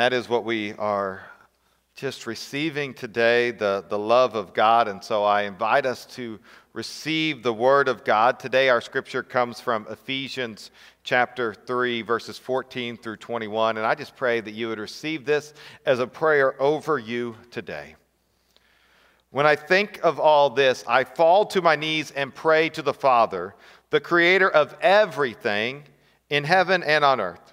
That is what we are just receiving today the, the love of God. And so I invite us to receive the word of God. Today, our scripture comes from Ephesians chapter 3, verses 14 through 21. And I just pray that you would receive this as a prayer over you today. When I think of all this, I fall to my knees and pray to the Father, the creator of everything in heaven and on earth.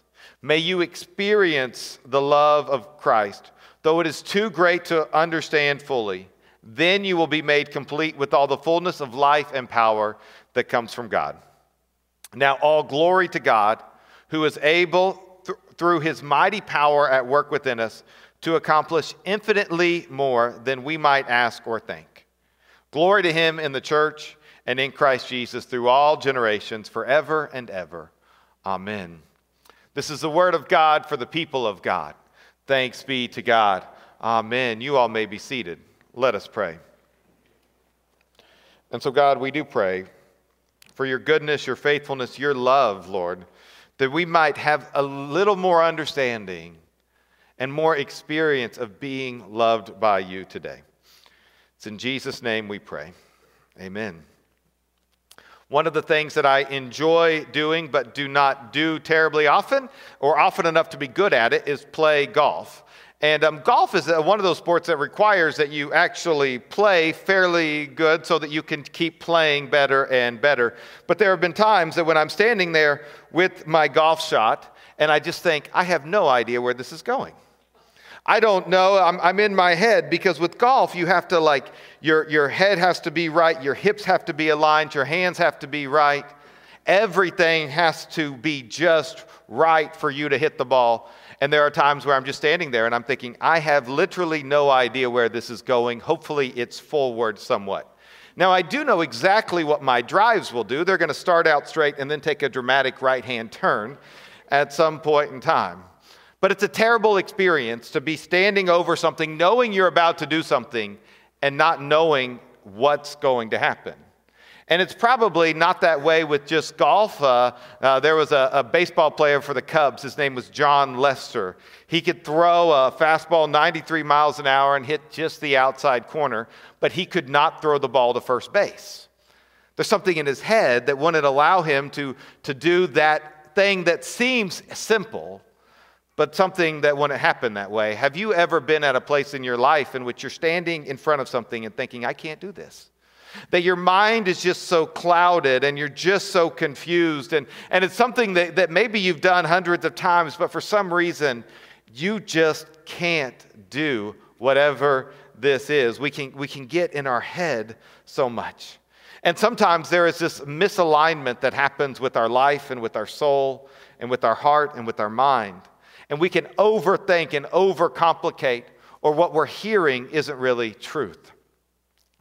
May you experience the love of Christ, though it is too great to understand fully. Then you will be made complete with all the fullness of life and power that comes from God. Now, all glory to God, who is able, th- through his mighty power at work within us, to accomplish infinitely more than we might ask or think. Glory to him in the church and in Christ Jesus through all generations, forever and ever. Amen. This is the word of God for the people of God. Thanks be to God. Amen. You all may be seated. Let us pray. And so, God, we do pray for your goodness, your faithfulness, your love, Lord, that we might have a little more understanding and more experience of being loved by you today. It's in Jesus' name we pray. Amen. One of the things that I enjoy doing but do not do terribly often or often enough to be good at it is play golf. And um, golf is one of those sports that requires that you actually play fairly good so that you can keep playing better and better. But there have been times that when I'm standing there with my golf shot and I just think, I have no idea where this is going. I don't know. I'm, I'm, in my head because with golf, you have to like, your, your head has to be right, your hips have to be aligned, your hands have to be right. Everything has to be just right for you to hit the ball. And there are times where I'm just standing there and I'm thinking, I have literally no idea where this is going. Hopefully, it's forward somewhat. Now, I do know exactly what my drives will do. They're going to start out straight and then take a dramatic right hand turn at some point in time. But it's a terrible experience to be standing over something, knowing you're about to do something, and not knowing what's going to happen. And it's probably not that way with just golf. Uh, uh, there was a, a, baseball player for the Cubs. His name was Jon Lester. He could throw a fastball 93 miles an hour and hit just the outside corner, but he could not throw the ball to first base. There's something in his head that wouldn't allow him to, to do that thing that seems simple, but something that wouldn't happen that way. Have you ever been at a place in your life in which you're standing in front of something and thinking, I can't do this? That your mind is just so clouded and you're just so confused. And, and it's something that, that maybe you've done hundreds of times, but for some reason, you just can't do whatever this is. We can, we can get in our head so much. And sometimes there is this misalignment that happens with our life and with our soul and with our heart and with our mind. And we can overthink and overcomplicate, or what we're hearing isn't really truth.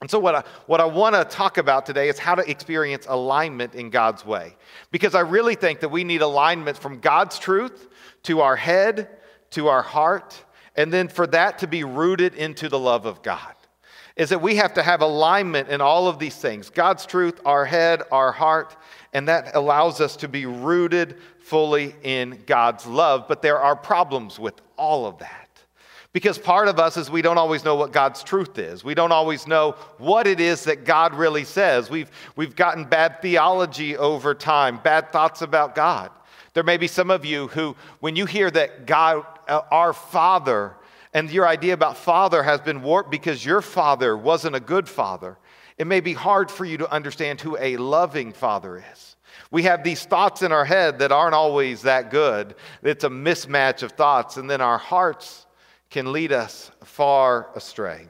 And so, what I, what I want to talk about today is how to experience alignment in God's way. Because I really think that we need alignment from God's truth to our head, to our heart, and then for that to be rooted into the love of God. Is that we have to have alignment in all of these things God's truth, our head, our heart, and that allows us to be rooted fully in God's love. But there are problems with all of that. Because part of us is we don't always know what God's truth is. We don't always know what it is that God really says. We've, we've gotten bad theology over time, bad thoughts about God. There may be some of you who, when you hear that God, uh, our Father, and your idea about father has been warped because your father wasn't a good father, it may be hard for you to understand who a loving father is. We have these thoughts in our head that aren't always that good. It's a mismatch of thoughts, and then our hearts can lead us far astray.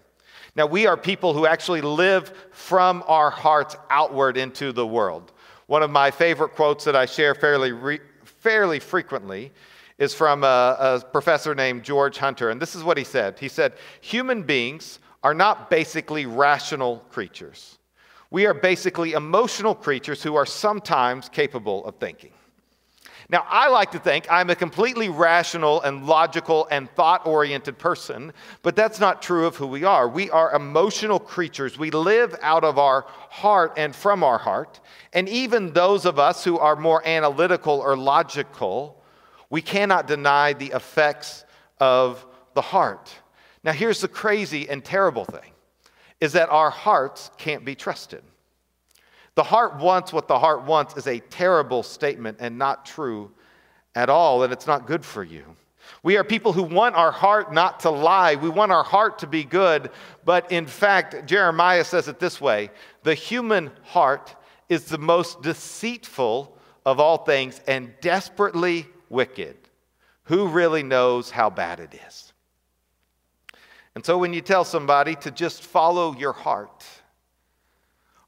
Now, we are people who actually live from our hearts outward into the world. One of my favorite quotes that I share fairly, re- fairly frequently is from a, a professor named George Hunter. And this is what he said He said, Human beings are not basically rational creatures. We are basically emotional creatures who are sometimes capable of thinking. Now, I like to think I'm a completely rational and logical and thought oriented person, but that's not true of who we are. We are emotional creatures. We live out of our heart and from our heart. And even those of us who are more analytical or logical, we cannot deny the effects of the heart. Now, here's the crazy and terrible thing is that our hearts can't be trusted. The heart wants what the heart wants is a terrible statement and not true at all, and it's not good for you. We are people who want our heart not to lie. We want our heart to be good. But in fact, Jeremiah says it this way the human heart is the most deceitful of all things and desperately wicked. Who really knows how bad it is? And so when you tell somebody to just follow your heart,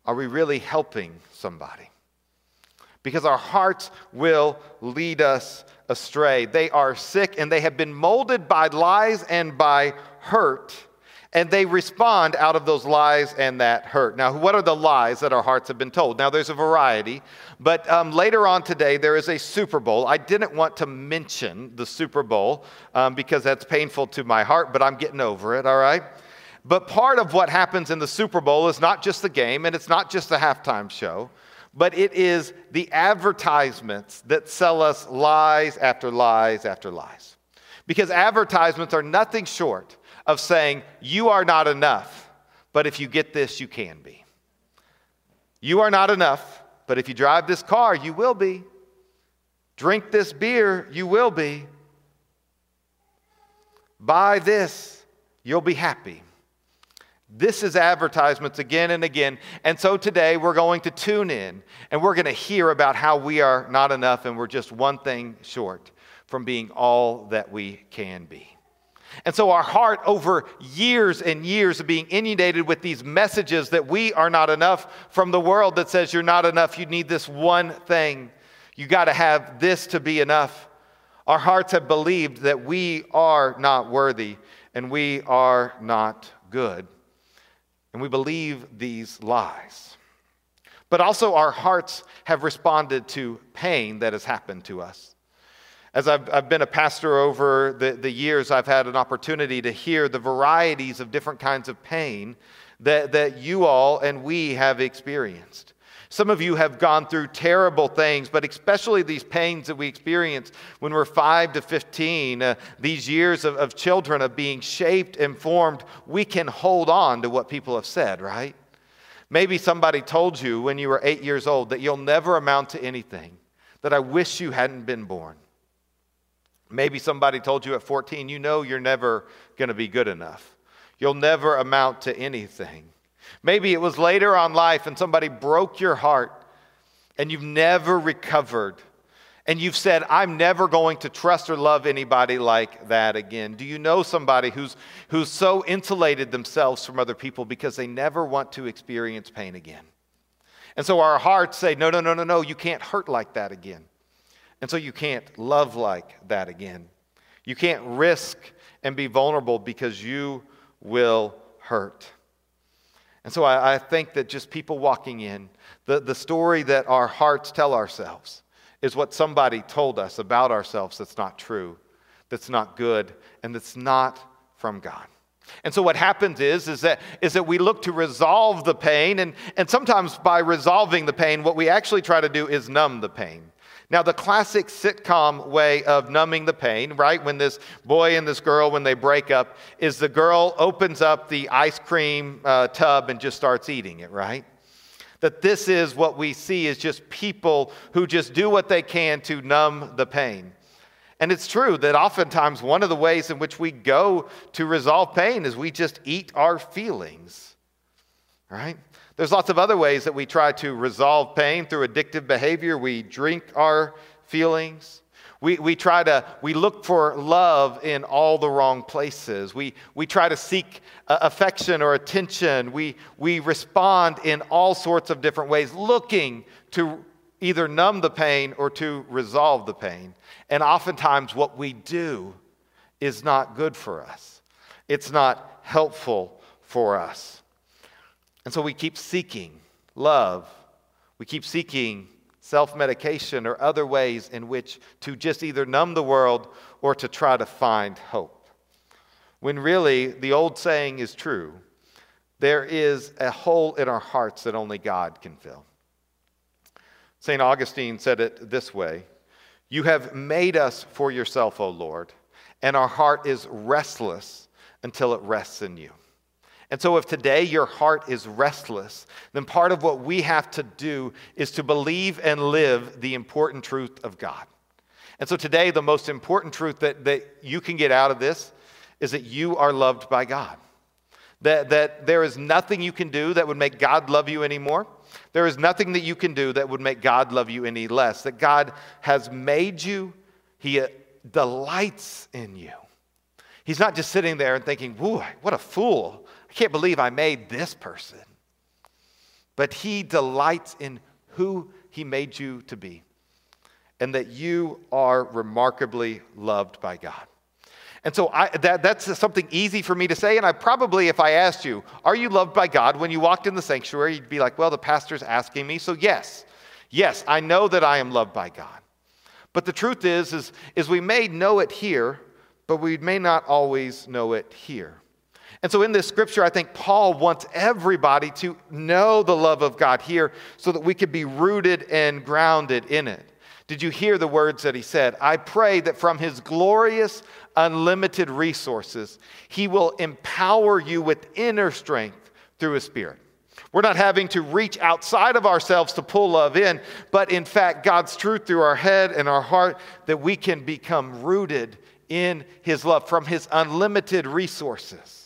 are we really helping somebody? Because our hearts will lead us astray. They are sick and they have been molded by lies and by hurt and they respond out of those lies and that hurt. Now, what are the lies that our hearts have been told? Now, there's a variety, but um, later on today, there is a Super Bowl. I didn't want to mention the Super Bowl um, because that's painful to my heart, but I'm getting over it, all right? But part of what happens in the Super Bowl is not just the game and it's not just the halftime show, but it is the advertisements that sell us lies after lies after lies. Because advertisements are nothing short of saying, You are not enough, but if you get this, you can be. You are not enough, but if you drive this car, you will be. Drink this beer, you will be. Buy this, you'll be happy. This is advertisements again and again. And so today we're going to tune in and we're going to hear about how we are not enough and we're just one thing short from being all that we can be. And so, our heart, over years and years of being inundated with these messages that we are not enough from the world that says you're not enough, you need this one thing, you got to have this to be enough. Our hearts have believed that we are not worthy and we are not good. And we believe these lies. But also, our hearts have responded to pain that has happened to us. As I've, I've been a pastor over the, the years, I've had an opportunity to hear the varieties of different kinds of pain that, that you all and we have experienced. Some of you have gone through terrible things, but especially these pains that we experience when we're 5 to 15, uh, these years of, of children of being shaped and formed, we can hold on to what people have said, right? Maybe somebody told you when you were eight years old that you'll never amount to anything, that I wish you hadn't been born. Maybe somebody told you at 14, you know you're never going to be good enough. You'll never amount to anything. Maybe it was later on life and somebody broke your heart and you've never recovered. And you've said, I'm never going to trust or love anybody like that again. Do you know somebody who's, who's so insulated themselves from other people because they never want to experience pain again? And so our hearts say, No, no, no, no, no, you can't hurt like that again. And so you can't love like that again. You can't risk and be vulnerable because you will hurt. And so I, I, think that just people walking in, the, the story that our hearts tell ourselves is what somebody told us about ourselves that's not true, that's not good, and that's not from God. And so what happens is, is, that, is that we look to resolve the pain, and, and sometimes by resolving the pain, what we actually try to do is numb the pain. Now, the classic sitcom way of numbing the pain, right, when this boy and this girl, when they break up, is the girl opens up the ice cream uh, tub and just starts eating it, right? That this is what we see is just people who just do what they can to numb the pain. And it's true that oftentimes one of the ways in which we go to resolve pain is we just eat our feelings, right? There's lots of other ways that we try to resolve pain through addictive behavior. We drink our feelings. We, we try to, we look for love in all the wrong places. We, we try to seek uh, affection or attention. We, we respond in all sorts of different ways, looking to either numb the pain or to resolve the pain. And oftentimes, what we do is not good for us, it's not helpful for us. And so we keep seeking love, we keep seeking self medication or other ways in which to just either numb the world or to try to find hope. When really, the old saying is true there is a hole in our hearts that only God can fill. St. Augustine said it this way You have made us for yourself, O Lord, and our heart is restless until it rests in you. And so, if today your heart is restless, then part of what we have to do is to believe and live the important truth of God. And so, today, the most important truth that, that you can get out of this is that you are loved by God. That, that there is nothing you can do that would make God love you anymore. There is nothing that you can do that would make God love you any less. That God has made you, He uh, delights in you. He's not just sitting there and thinking, Whoa, what a fool. I can't believe I made this person. But He delights in who He made you to be, and that you are remarkably loved by God. And so I, that, that's something easy for me to say. And I probably, if I asked you, Are you loved by God? When you walked in the sanctuary, you'd be like, Well, the pastor's asking me. So, yes, yes, I know that I am loved by God. But the truth is, is, is we may know it here, but we may not always know it here. And so in this scripture, I think Paul wants everybody to know the love of God here so that we could be rooted and grounded in it. Did you hear the words that he said? I pray that from his glorious, unlimited resources, he will empower you with inner strength through his spirit. We're not having to reach outside of ourselves to pull love in, but in fact, God's truth through our head and our heart that we can become rooted in his love from his unlimited resources.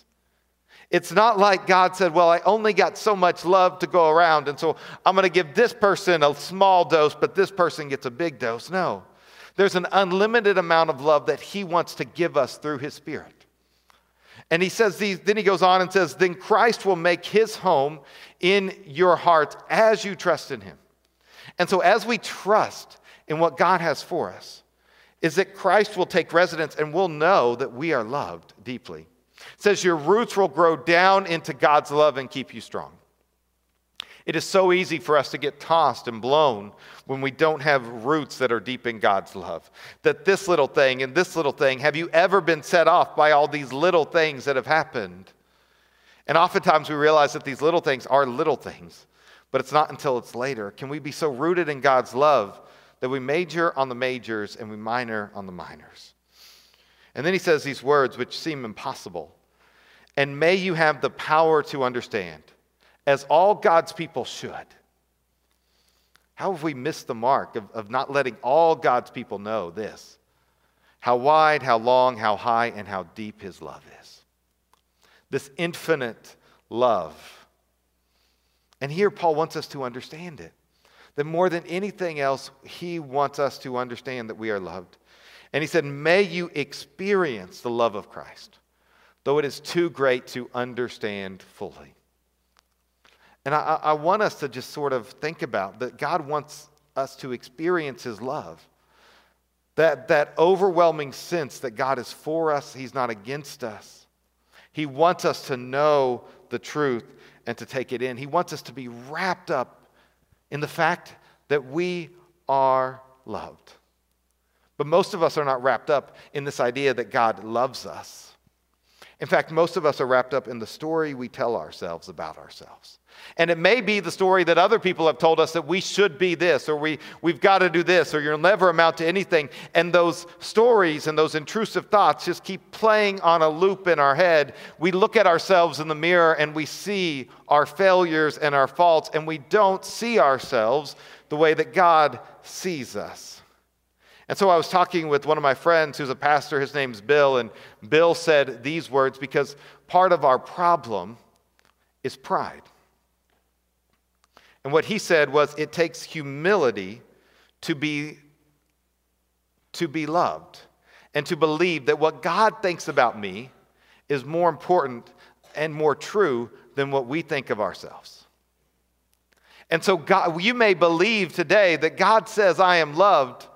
It's not like God said, Well, I only got so much love to go around, and so I'm going to give this person a small dose, but this person gets a big dose. No. There's an unlimited amount of love that He wants to give us through His Spirit. And he says these, then he goes on and says, Then Christ will make his home in your hearts as you trust in him. And so, as we trust in what God has for us, is that Christ will take residence and we'll know that we are loved deeply. It says your roots will grow down into God's love and keep you strong. It is so easy for us to get tossed and blown when we don't have roots that are deep in God's love. That this little thing and this little thing, have you ever been set off by all these little things that have happened? And oftentimes we realize that these little things are little things, but it's not until it's later. Can we be so rooted in God's love that we major on the majors and we minor on the minors? And then he says these words which seem impossible. And may you have the power to understand, as all God's people should. How have we missed the mark of, of not letting all God's people know this? How wide, how long, how high, and how deep his love is. This infinite love. And here Paul wants us to understand it. That more than anything else, he wants us to understand that we are loved. And he said, May you experience the love of Christ, though it is too great to understand fully. And I, I, want us to just sort of think about that God wants us to experience his love. That, that overwhelming sense that God is for us, he's not against us. He wants us to know the truth and to take it in. He wants us to be wrapped up in the fact that we are loved. But most of us are not wrapped up in this idea that God loves us. In fact, most of us are wrapped up in the story we tell ourselves about ourselves. And it may be the story that other people have told us that we should be this, or we, we've got to do this, or you'll never amount to anything. And those stories and those intrusive thoughts just keep playing on a loop in our head. We look at ourselves in the mirror and we see our failures and our faults, and we don't see ourselves the way that God sees us. And so I was talking with one of my friends who's a pastor, his name's Bill, and Bill said these words because part of our problem is pride. And what he said was it takes humility to be to be loved and to believe that what God thinks about me is more important and more true than what we think of ourselves. And so God, you may believe today that God says I am loved,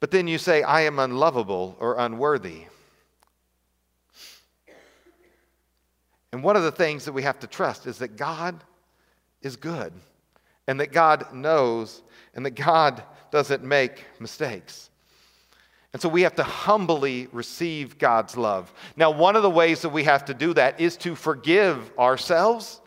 but then you say I am unlovable or unworthy. And one of the things that we have to trust is that God is good and that God knows and that God doesn't make mistakes. And so we have to humbly receive God's love. Now, one of the ways that we have to do that is to forgive ourselves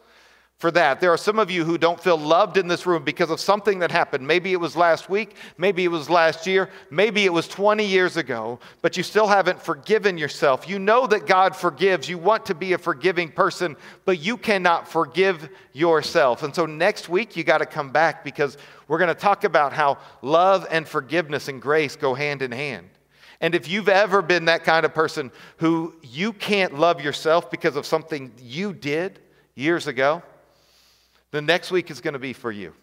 for that. There are some of you who don't feel loved in this room because of something that happened. Maybe it was last week, maybe it was last year, maybe it was 20 years ago, but you still haven't forgiven yourself. You know that God forgives. You want to be a forgiving person, but you cannot forgive yourself. And so next week, you got to come back because we're going to talk about how love and forgiveness and grace go hand in hand. And if you've ever been that kind of person who you can't love yourself because of something you did years ago, the next week is going to be for you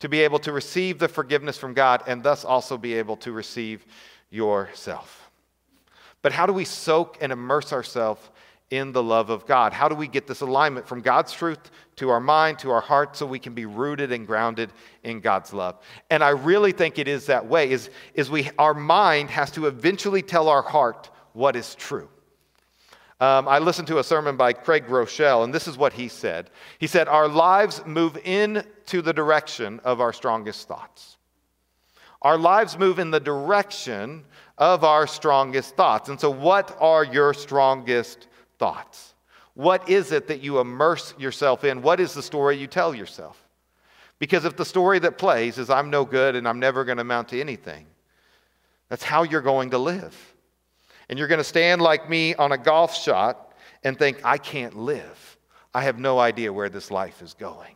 to be able to receive the forgiveness from God and thus also be able to receive yourself. But how do we soak and immerse ourselves in the love of God? How do we get this alignment from God's truth to our mind, to our heart, so we can be rooted and grounded in God's love? And I really think it is that way, is, is we, our mind has to eventually tell our heart what is true. Um, I listened to a sermon by Craig Groeschel, and this is what he said. He said, Our lives move into the direction of our strongest thoughts. Our lives move in the direction of our strongest thoughts. And so, what are your strongest thoughts? What is it that you immerse yourself in? What is the story you tell yourself? Because if the story that plays is, I'm no good and I'm never going to amount to anything, that's how you're going to live. And you're going to stand like me on a golf shot and think, I can't live. I have no idea where this life is going.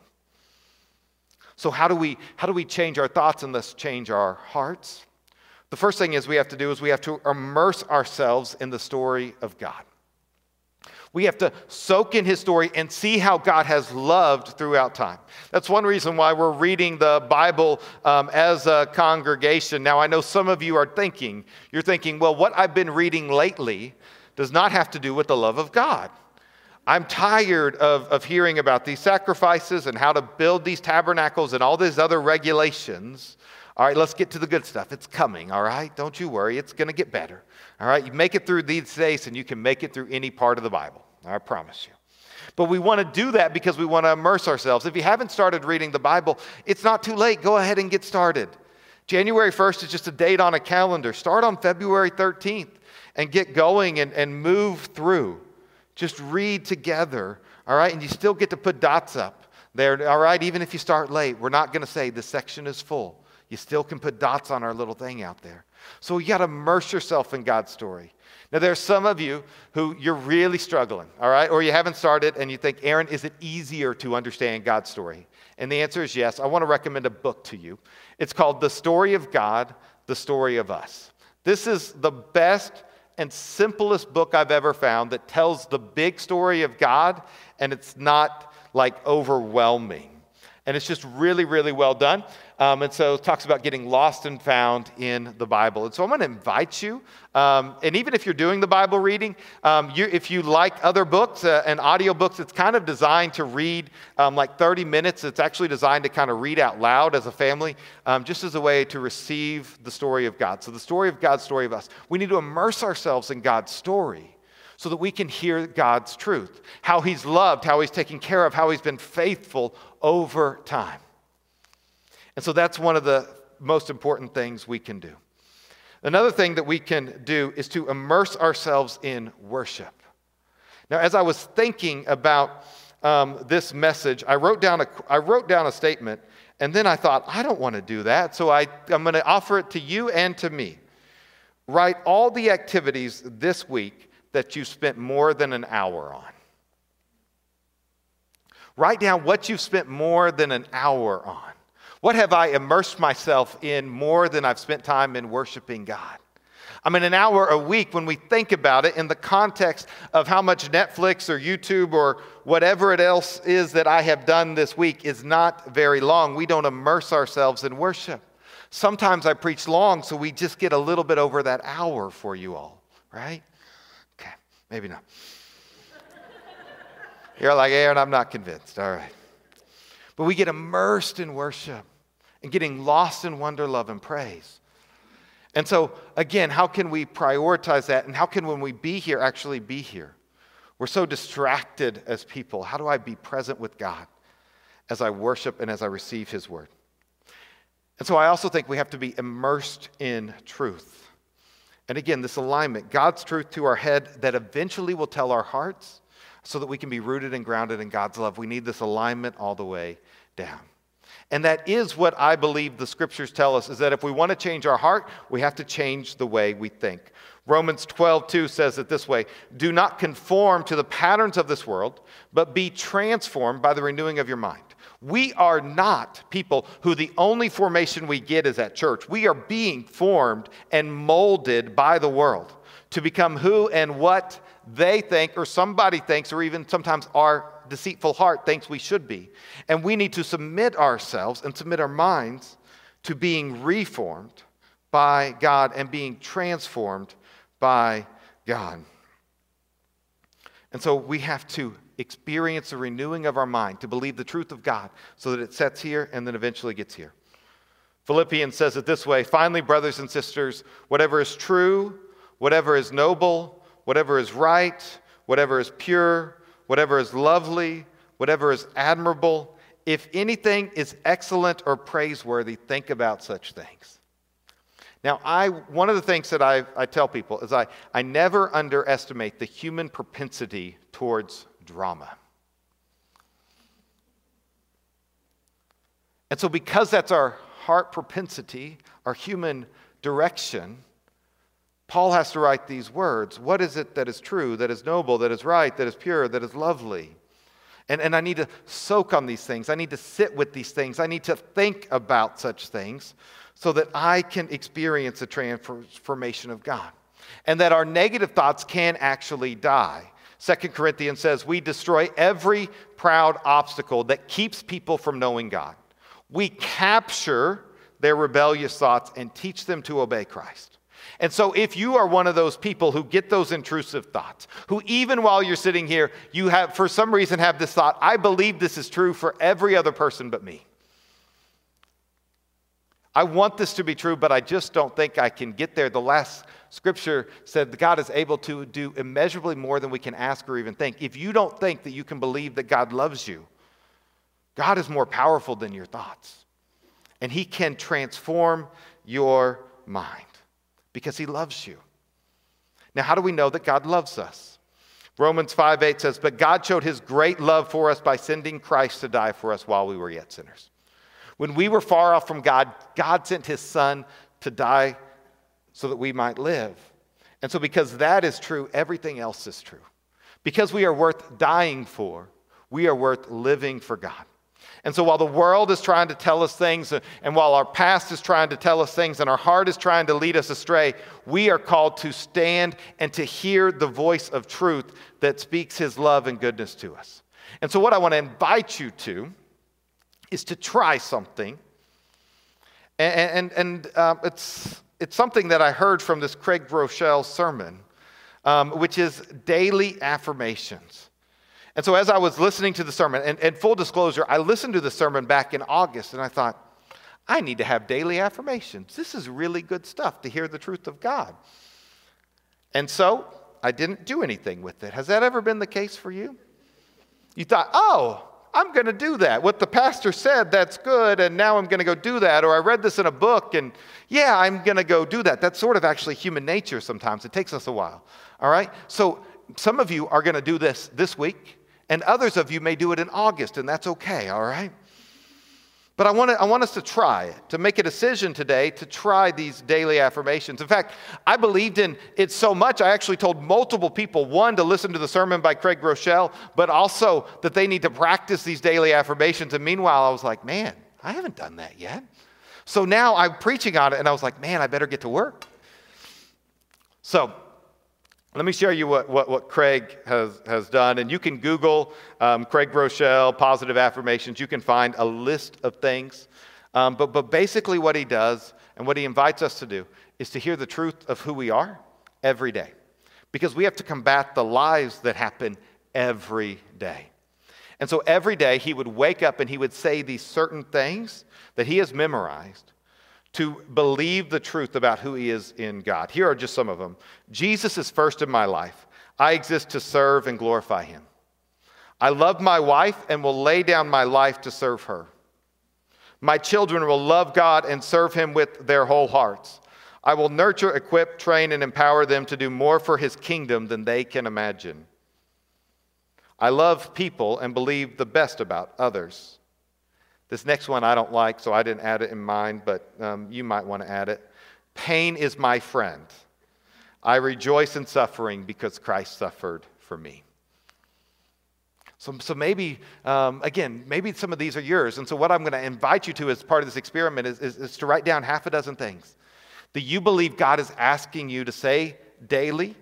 So, how do we, how do we change our thoughts and thus change our hearts? The first thing is we have to do is we have to immerse ourselves in the story of God. We have to soak in his story and see how God has loved throughout time. That's one reason why we're reading the Bible um, as a congregation. Now, I know some of you are thinking, you're thinking, well, what I've been reading lately does not have to do with the love of God. I'm tired of, of hearing about these sacrifices and how to build these tabernacles and all these other regulations. All right, let's get to the good stuff. It's coming, all right? Don't you worry, it's going to get better. All right, you make it through these days and you can make it through any part of the Bible. I promise you. But we want to do that because we want to immerse ourselves. If you haven't started reading the Bible, it's not too late. Go ahead and get started. January 1st is just a date on a calendar. Start on February 13th and get going and, and move through. Just read together, all right? And you still get to put dots up there, all right? Even if you start late, we're not going to say this section is full. You still can put dots on our little thing out there. So you got to immerse yourself in God's story. Now, there are some of you who you're really struggling, all right? Or you haven't started and you think, Aaron, is it easier to understand God's story? And the answer is yes. I want to recommend a book to you. It's called The Story of God, The Story of Us. This is the best and simplest book I've ever found that tells the big story of God, and it's not like overwhelming. And it's just really, really well done. Um, and so it talks about getting lost and found in the Bible. And so I'm going to invite you, um, and even if you're doing the Bible reading, um, you, if you like other books uh, and audio books, it's kind of designed to read um, like 30 minutes. It's actually designed to kind of read out loud as a family, um, just as a way to receive the story of God. So the story of God's story of us. We need to immerse ourselves in God's story so that we can hear God's truth, how He's loved, how He's taken care of, how He's been faithful over time. And so that's one of the most important things we can do. Another thing that we can do is to immerse ourselves in worship. Now, as I was thinking about um, this message, I wrote, down a, I wrote down a statement, and then I thought, I don't want to do that, so I, I'm going to offer it to you and to me. Write all the activities this week that you spent more than an hour on. Write down what you've spent more than an hour on. What have I immersed myself in more than I've spent time in worshiping God? I mean, an hour a week, when we think about it in the context of how much Netflix or YouTube or whatever it else is that I have done this week, is not very long. We don't immerse ourselves in worship. Sometimes I preach long, so we just get a little bit over that hour for you all, right? Okay, maybe not. You're like, Aaron, I'm not convinced. All right. But we get immersed in worship and getting lost in wonder, love, and praise. And so, again, how can we prioritize that? And how can, when we be here, actually be here? We're so distracted as people. How do I be present with God as I worship and as I receive His word? And so, I also think we have to be immersed in truth. And again, this alignment God's truth to our head that eventually will tell our hearts so that we can be rooted and grounded in God's love. We need this alignment all the way down. And that is what I believe the scriptures tell us is that if we want to change our heart, we have to change the way we think. Romans 12, 2 says it this way Do not conform to the patterns of this world, but be transformed by the renewing of your mind. We are not people who the only formation we get is at church. We are being formed and molded by the world to become who and what they think, or somebody thinks, or even sometimes our deceitful heart thinks we should be. And we need to submit ourselves and submit our minds to being reformed by God and being transformed by God. And so we have to experience the renewing of our mind to believe the truth of God so that it sets here and then eventually gets here. Philippians says it this way Finally, brothers and sisters, whatever is true, whatever is noble, whatever is right, whatever is pure, whatever is lovely, whatever is admirable, if anything is excellent or praiseworthy, think about such things. Now, I, one of the things that I, I tell people is I, I never underestimate the human propensity towards drama. And so, because that's our heart propensity, our human direction, Paul has to write these words What is it that is true, that is noble, that is right, that is pure, that is lovely? And, and I need to soak on these things. I need to sit with these things. I need to think about such things so that I can experience the transformation of God. And that our negative thoughts can actually die. Second Corinthians says, We destroy every proud obstacle that keeps people from knowing God. We capture their rebellious thoughts and teach them to obey Christ. And so, if you are one of those people who get those intrusive thoughts, who even while you're sitting here, you have, for some reason, have this thought, I believe this is true for every other person but me. I want this to be true, but I just don't think I can get there. The last scripture said God is able to do immeasurably more than we can ask or even think. If you don't think that you can believe that God loves you, God is more powerful than your thoughts, and He can transform your mind because he loves you. Now, how do we know that God loves us? Romans 5 8 says, But God showed his great love for us by sending Christ to die for us while we were yet sinners. When we were far off from God, God sent his son to die so that we might live. And so, because that is true, everything else is true. Because we are worth dying for, we are worth living for God. And so while the world is trying to tell us things, and while our past is trying to tell us things, and our heart is trying to lead us astray, we are called to stand and to hear the voice of truth that speaks his love and goodness to us. And so, what I want to invite you to is to try something. And, and, and uh, it's, it's something that I heard from this Craig Groeschel sermon, um, which is daily affirmations. And so, as I was listening to the sermon, and, and, full disclosure, I listened to the sermon back in August, and I thought, I need to have daily affirmations. This is really good stuff to hear the truth of God. And so, I didn't do anything with it. Has that ever been the case for you? You thought, oh, I'm going to do that. What the pastor said, that's good, and now I'm going to go do that. Or I read this in a book, and yeah, I'm going to go do that. That's sort of actually human nature sometimes. It takes us a while. All right? So, some of you are going to do this this week and others of you may do it in August, and that's okay, all right? But I want, to, I want us to try, it, to make a decision today to try these daily affirmations. In fact, I believed in it so much, I actually told multiple people one, to listen to the sermon by Craig Groeschel, but also that they need to practice these daily affirmations. And meanwhile, I was like, man, I haven't done that yet. So now I'm preaching on it, and I was like, man, I better get to work. So let me show you what, what, what Craig has, has done. And you can Google um, Craig Groeschel, positive affirmations. You can find a list of things. Um, but, but basically, what he does and what he invites us to do is to hear the truth of who we are every day. Because we have to combat the lies that happen every day. And so every day he would wake up and he would say these certain things that he has memorized to believe the truth about who he is in God. Here are just some of them Jesus is first in my life. I exist to serve and glorify him. I love my wife and will lay down my life to serve her. My children will love God and serve him with their whole hearts. I will nurture, equip, train, and empower them to do more for his kingdom than they can imagine. I love people and believe the best about others. This next one I don't like, so I didn't add it in mine, but um, you might want to add it. Pain is my friend. I rejoice in suffering because Christ suffered for me. So, so maybe, um, again, maybe some of these are yours. And so, what I'm going to invite you to as part of this experiment is, is, is to write down half a dozen things that you believe God is asking you to say daily,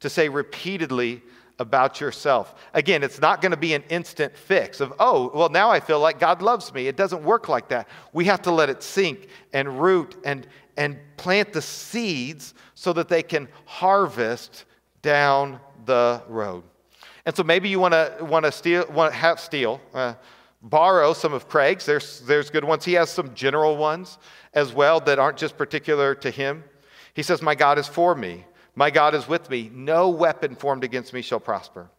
to say repeatedly about yourself. Again, it's not going to be an instant fix of, oh, well, now I feel like God loves me. It doesn't work like that. We have to let it sink and root and, and plant the seeds so that they can harvest down the road. And so maybe you want to want to steal, want to have steal, uh, borrow some of Craig's. There's there's good ones. He has some general ones as well that aren't just particular to him. He says, "My God is for me. My God is with me. No weapon formed against me shall prosper.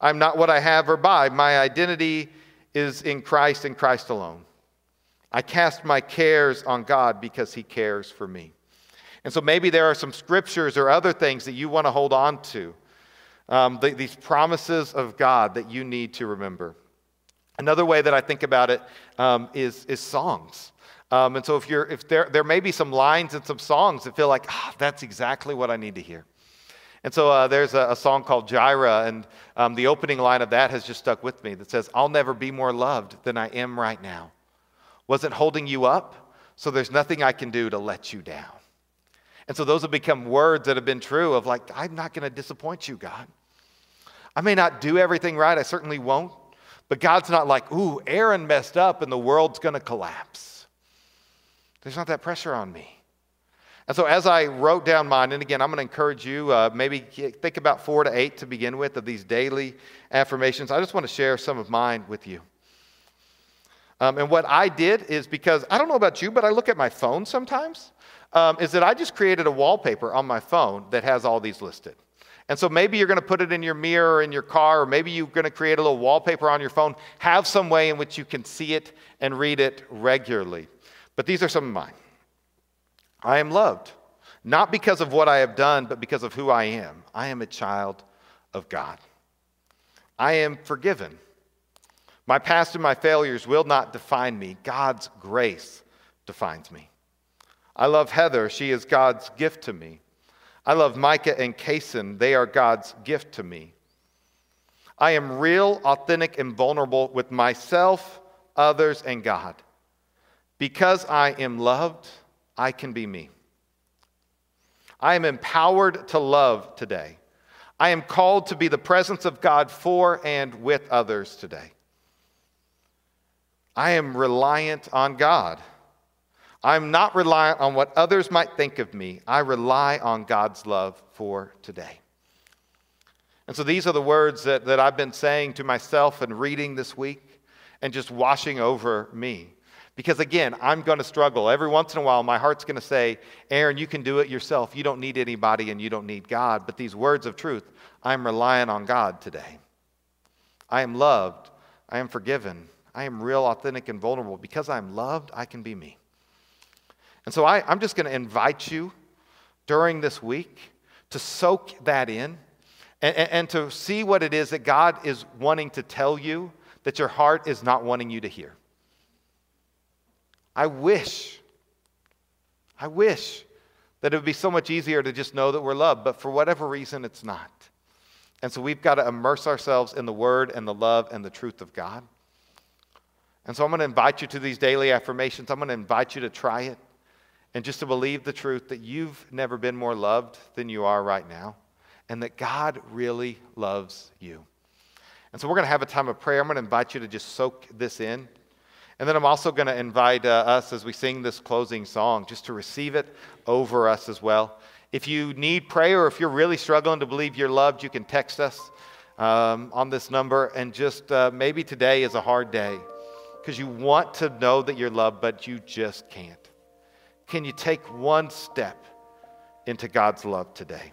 I'm not what I have or buy. My identity is in Christ and Christ alone. I cast my cares on God because he cares for me. And so maybe there are some scriptures or other things that you want to hold on to, um, the, these promises of God that you need to remember. Another way that I think about it um, is is songs. Um, and so if you're, if there, there may be some lines and some songs that feel like, ah, that's exactly what I need to hear. And so uh, there's a, a, song called Jireh, and um, the opening line of that has just stuck with me that says, I'll never be more loved than I am right now. Wasn't holding you up, so there's nothing I can do to let you down. And so those have become words that have been true of like, I'm not going to disappoint you, God. I may not do everything right, I certainly won't, but God's not like, ooh, Aaron messed up and the world's going to collapse. There's not that pressure on me. And so, as I wrote down mine, and again, I'm going to encourage you, uh, maybe think about four to eight to begin with of these daily affirmations. I just want to share some of mine with you. Um, and what I did is because I don't know about you, but I look at my phone sometimes, um, is that I just created a wallpaper on my phone that has all these listed. And so maybe you're going to put it in your mirror or in your car, or maybe you're going to create a little wallpaper on your phone. Have some way in which you can see it and read it regularly. But these are some of mine. I am loved, not because of what I have done, but because of who I am. I am a child of God. I am forgiven. My past and my failures will not define me. God's grace defines me. I love Heather. She is God's gift to me. I love Micah and Kason. They are God's gift to me. I am real, authentic, and vulnerable with myself, others, and God. Because I am loved, I can be me. I am empowered to love today. I am called to be the presence of God for and with others today. I am reliant on God. I'm not reliant on what others might think of me. I rely on God's love for today. And so these are the words that, that I've been saying to myself and reading this week and just washing over me. Because again, I'm going to struggle. Every once in a while, my heart's going to say, Aaron, you can do it yourself. You don't need anybody and you don't need God. But these words of truth, I'm relying on God today. I am loved. I am forgiven. I am real, authentic, and vulnerable. Because I'm loved, I can be me. And so I, I'm just going to invite you during this week to soak that in and, and, and to see what it is that God is wanting to tell you that your heart is not wanting you to hear. I wish, I wish that it would be so much easier to just know that we're loved, but for whatever reason, it's not. And so we've got to immerse ourselves in the Word and the love and the truth of God. And so I'm going to invite you to these daily affirmations. I'm going to invite you to try it and just to believe the truth that you've never been more loved than you are right now and that God really loves you. And so we're going to have a time of prayer. I'm going to invite you to just soak this in. And then I'm also going to invite uh, us as we sing this closing song just to receive it over us as well. If you need prayer or if you're really struggling to believe you're loved, you can text us um, on this number. And just uh, maybe today is a hard day because you want to know that you're loved, but you just can't. Can you take one step into God's love today?